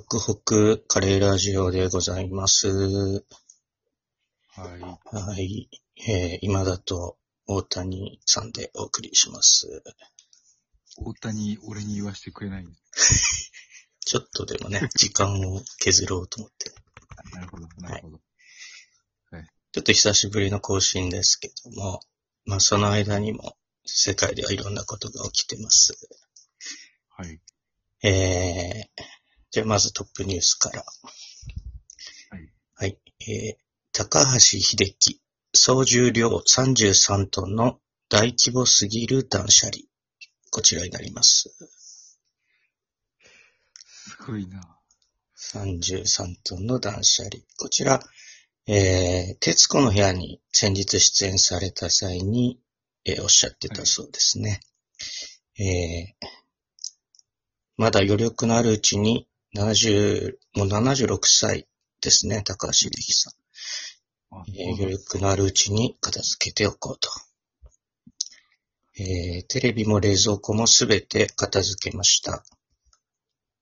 ホクホクカレーラジオでございます。はい。はい。えー、今だと大谷さんでお送りします。大谷、俺に言わせてくれない？ちょっとでもね、時間を削ろうと思って。なるほど、なるほど。ちょっと久しぶりの更新ですけども、まあその間にも世界ではいろんなことが起きてます。はい。えー、じゃあまずトップニュースから。はい。はい。えー、高橋秀樹、総重量33トンの大規模すぎる断捨離。こちらになります。すごいな。33トンの断捨離。こちら、えー、徹子の部屋に先日出演された際に、えーおっしゃってたそうですね。えー、まだ余力のあるうちに70、もう76歳ですね、高橋秀樹さん。あえー余力のあるうちに片付けておこうと。えーテレビも冷蔵庫もすべて片付けました。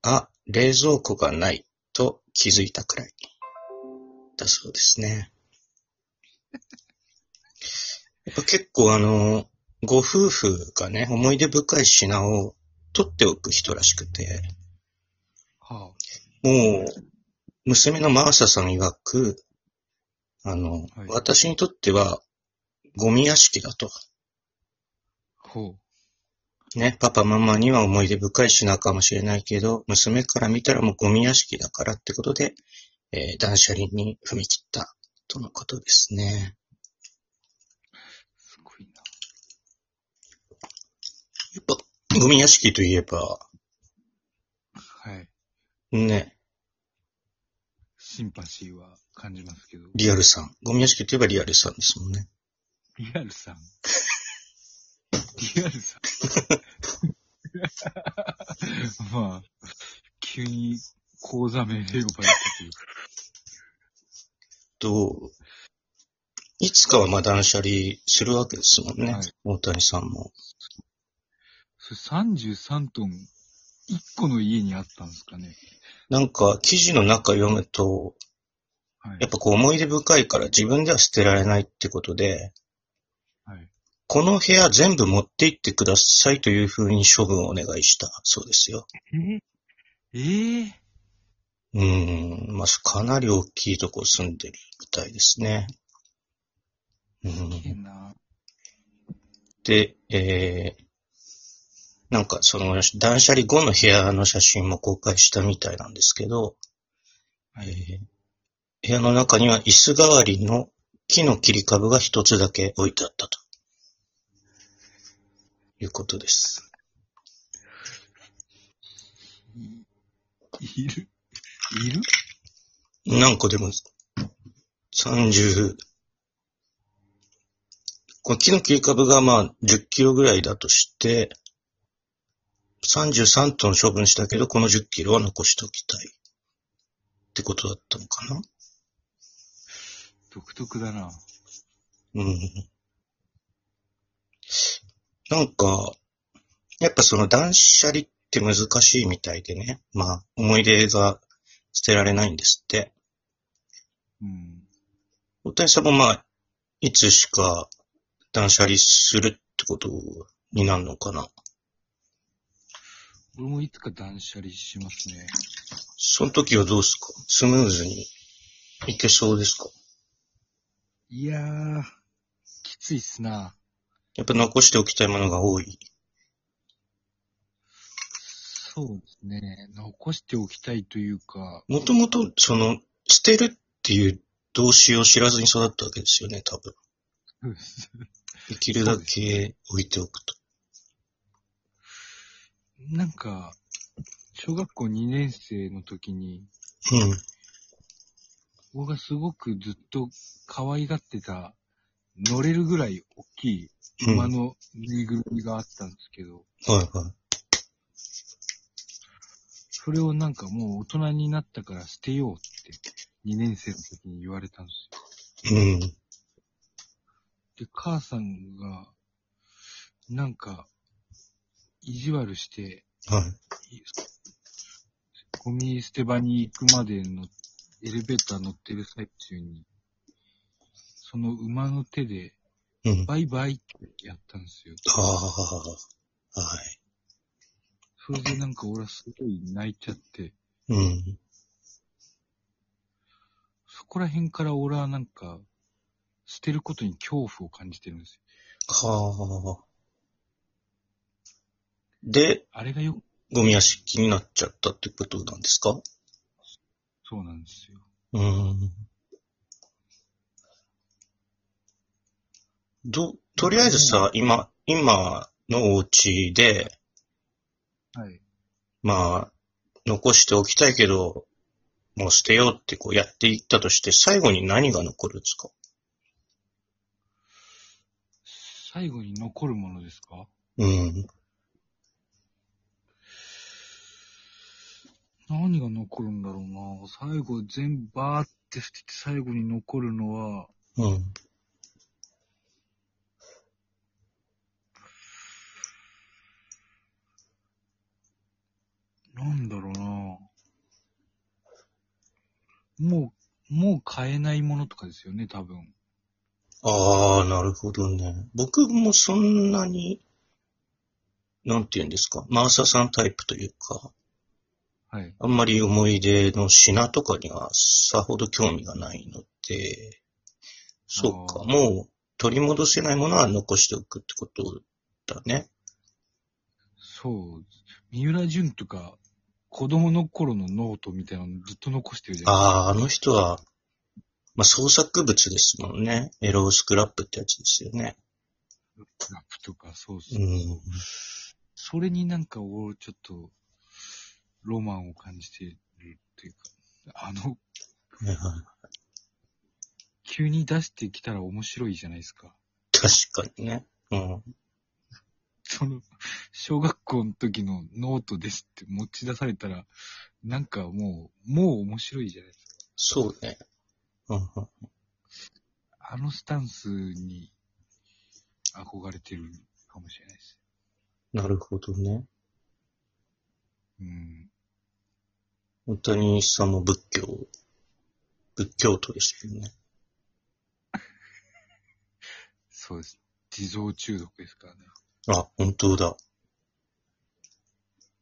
あ、冷蔵庫がないと気づいたくらい。だそうですね。やっぱ結構あの、ご夫婦がね、思い出深い品を取っておく人らしくて、はもう、娘のマーサさん曰く、あの、はい私にとっては、ゴミ屋敷だと。あ。ほう。ね、パパママには思い出深い品かもしれないけど、娘から見たらもうゴミ屋敷だからってことで、えー断捨離に踏み切った、とのことですね。すごいな。やっぱ、ゴミ屋敷といえば、はい。ね、シンパシーは感じますけど。リアルさん。ゴミ屋敷といえばリアルさんですもんね。リアルさん。リアルさん。まあ、急に講座名で呼ばれたけど。と、いつかはまあ断捨離するわけですもんね。はい大谷さんも。それ33トン、1個の家にあったんですかね。なんか、記事の中読むと、はいやっ。ぱこう思い出深いから自分では捨てられないってことで、はい。この部屋全部持って行ってくださいというふうに処分をお願いしたそうですよ。えええうーん、まあ、かなり大きいとこ住んでるみたいですね。うん、な。で、えー、なんかその断捨離後の部屋の写真も公開したみたいなんですけど、はい。えー部屋の中には椅子代わりの木の切り株が一つだけ置いてあったと。いうことです。いいる？いる？何個でも、30、この木の切り株がまあ10キロぐらいだとして、33トン処分したけど、この10キロは残しておきたい。ってことだったのかな？独特だな。うん。なんか、やっぱその断捨離って難しいみたいでね。まあ、思い出が捨てられないんですって。うん。大谷さんもまあ、いつしか断捨離するってことになるのかな？俺もいつか断捨離しますね。その時はどうですか？スムーズにいけそうですか？いやー、きついっすな。やっぱ残しておきたいものが多い。そうですね。残しておきたいというか、もともと、その、捨てるっていう動詞を知らずに育ったわけですよね、多分。できるだけ置いておくと。なんか、小学校2年生の時に、うん。僕がすごくずっと可愛がってた、乗れるぐらい大きいうん。馬はいのぬいぐるみがあったんですけど、はい。それをなんかもう大人になったから捨てようって2年生の時に言われたんですよ。うん。で、母さんが、なんか、意地悪して、はい。ゴミ捨て場に行くまでのエレベーター乗ってる最中に、その馬の手で、うん。バイバイってやったんですよ。ああ、はい。それでなんか俺はすごい泣いちゃって、うん。そこら辺から俺はなんか、捨てることに恐怖を感じてるんですよ。はあ。で、あれがよ、ゴミ屋敷になっちゃったってことなんですか？そうなんですよ。うん。ど、とりあえずさ、今、今のお家で、はい。まあ、残しておきたいけど、もう捨てようってこうやっていったとして、最後に何が残るんですか？最後に残るものですか？うん。何が残るんだろうな最後全部バーって捨てて最後に残るのは、うん。なんだろうなもう、もう買えないものとかですよね、多分。ああ、なるほどね。僕もそんなに、なんて言うんですか、マーサさんタイプというか、はい。あんまり思い出の品とかにはさほど興味がないので、そうか、もう取り戻せないものは残しておくってことだね。そう。みうらじゅんとか、子供の頃のノートみたいなのずっと残してるじゃん。ああ、あの人は、まあ、創作物ですもんね。エロスクラップってやつですよね。ラップとか、そうそうう。ん。それになんか俺ちょっと、ロマンを感じてるっていうか、あの、はいはい急に出してきたら面白いじゃないですか。確かにね。うん。その、小学校の時のノートですって持ち出されたら、なんかもう、もう面白いじゃないですか。そうね。うんうんあのスタンスに憧れてるかもしれないです。なるほどね。うん。本当にさんも仏教、仏教徒ですよね。そうです。地蔵中毒ですからね。あ、本当だ。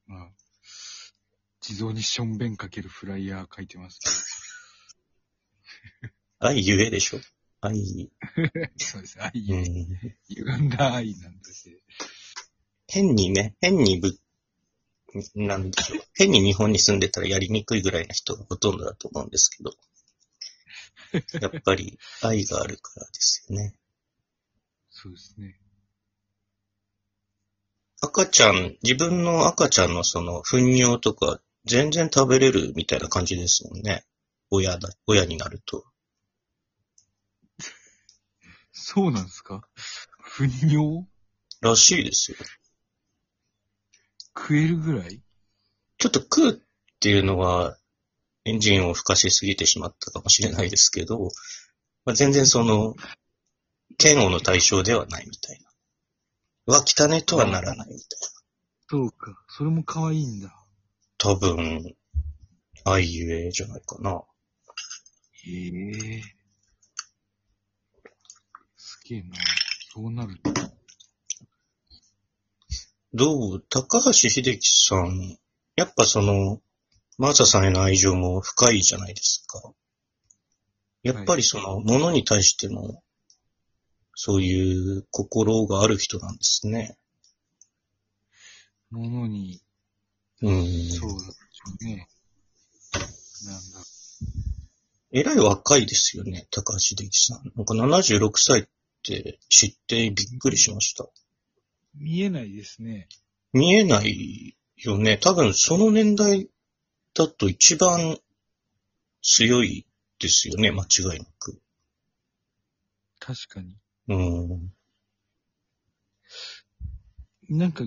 まあ、地蔵にしょんべんかけるフライヤー書いてますけ愛ゆえでしょ？愛、ど。そうです。愛、うん。歪んだ愛なんですよ。変にね、変にぶ、なんでしょう。変に日本に住んでたらやりにくいぐらいな人がほとんどだと思うんですけど。やっぱり愛があるからですよね。そうですね。赤ちゃん、自分の赤ちゃんのその糞尿とか全然食べれるみたいな感じですもんね。親だ、親になると。そうなんですか？糞尿？らしいですよ。食えるぐらい？ちょっと食うっていうのは、エンジンを吹かしすぎてしまったかもしれないですけど、まあ、全然その、嫌悪の対象ではないみたいな。うわ、汚ねとはならないみたいな。そうか。それも可愛いんだ。多分、愛ゆえじゃないかな。へえ。すげえな。そうなるんだ。どう？高橋秀樹さん、やっぱその、マーサさんへの愛情も深いじゃないですか。やっぱりその、ものに対しても、そういう心がある人なんですね。ものに、うん。そうだでしょうね。なんだ。えらい若いですよね、高橋秀樹さん。なんか76歳って知ってびっくりしました。見えないですね。見えないよね。多分その年代だと一番強いですよね、間違いなく。確かに。うん。なんか、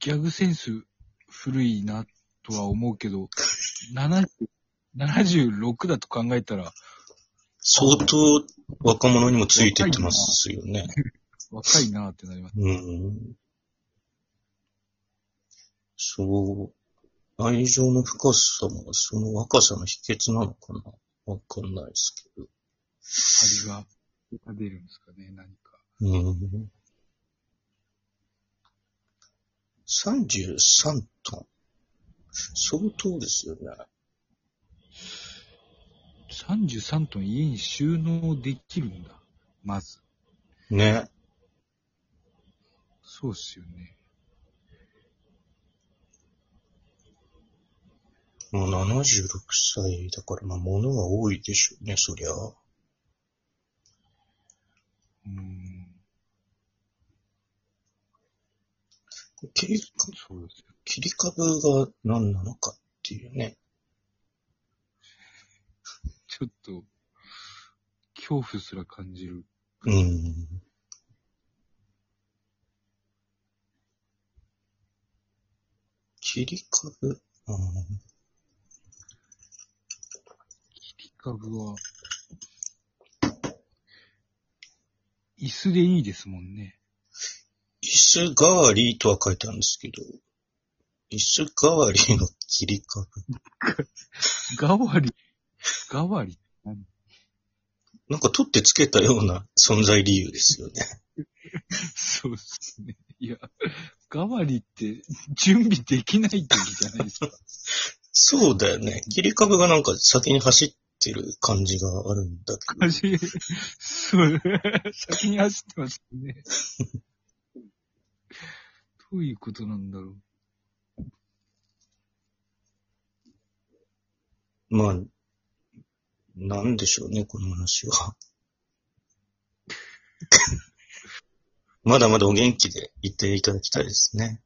ギャグセンス古いなとは思うけど、70 76だと考えたら相当若者にもついてってますよね。若いなってなります。うん。そう。愛情の深さもその若さの秘訣なのかな？わかんないですけど。張りがが出るんですかね、何か。うん。33トン。相当ですよね。33トン家に収納できるんだ。まず。ね。そうっすよね。もう76歳だから、まあ、物は多いでしょうね、そりゃ。うーん。切りそうですよ。切り株が何なのかっていうね。ちょっと、恐怖すら感じる。うん。切り株？うん。切り株は、椅子でいいですもんね。椅子代わりとは書いてあるんですけど、椅子代わりの切り株。代わり、代わり何？なんか取ってつけたような存在理由ですよね。そうっすね。いや、代わりって準備できない時じゃないですか。そうだよね。切り株がなんか先に走ってる感じがあるんだけど。走そう、先に走ってますね。どういうことなんだろう。まあ、なんでしょうね、この話は。まだまだお元気でいていただきたいですね。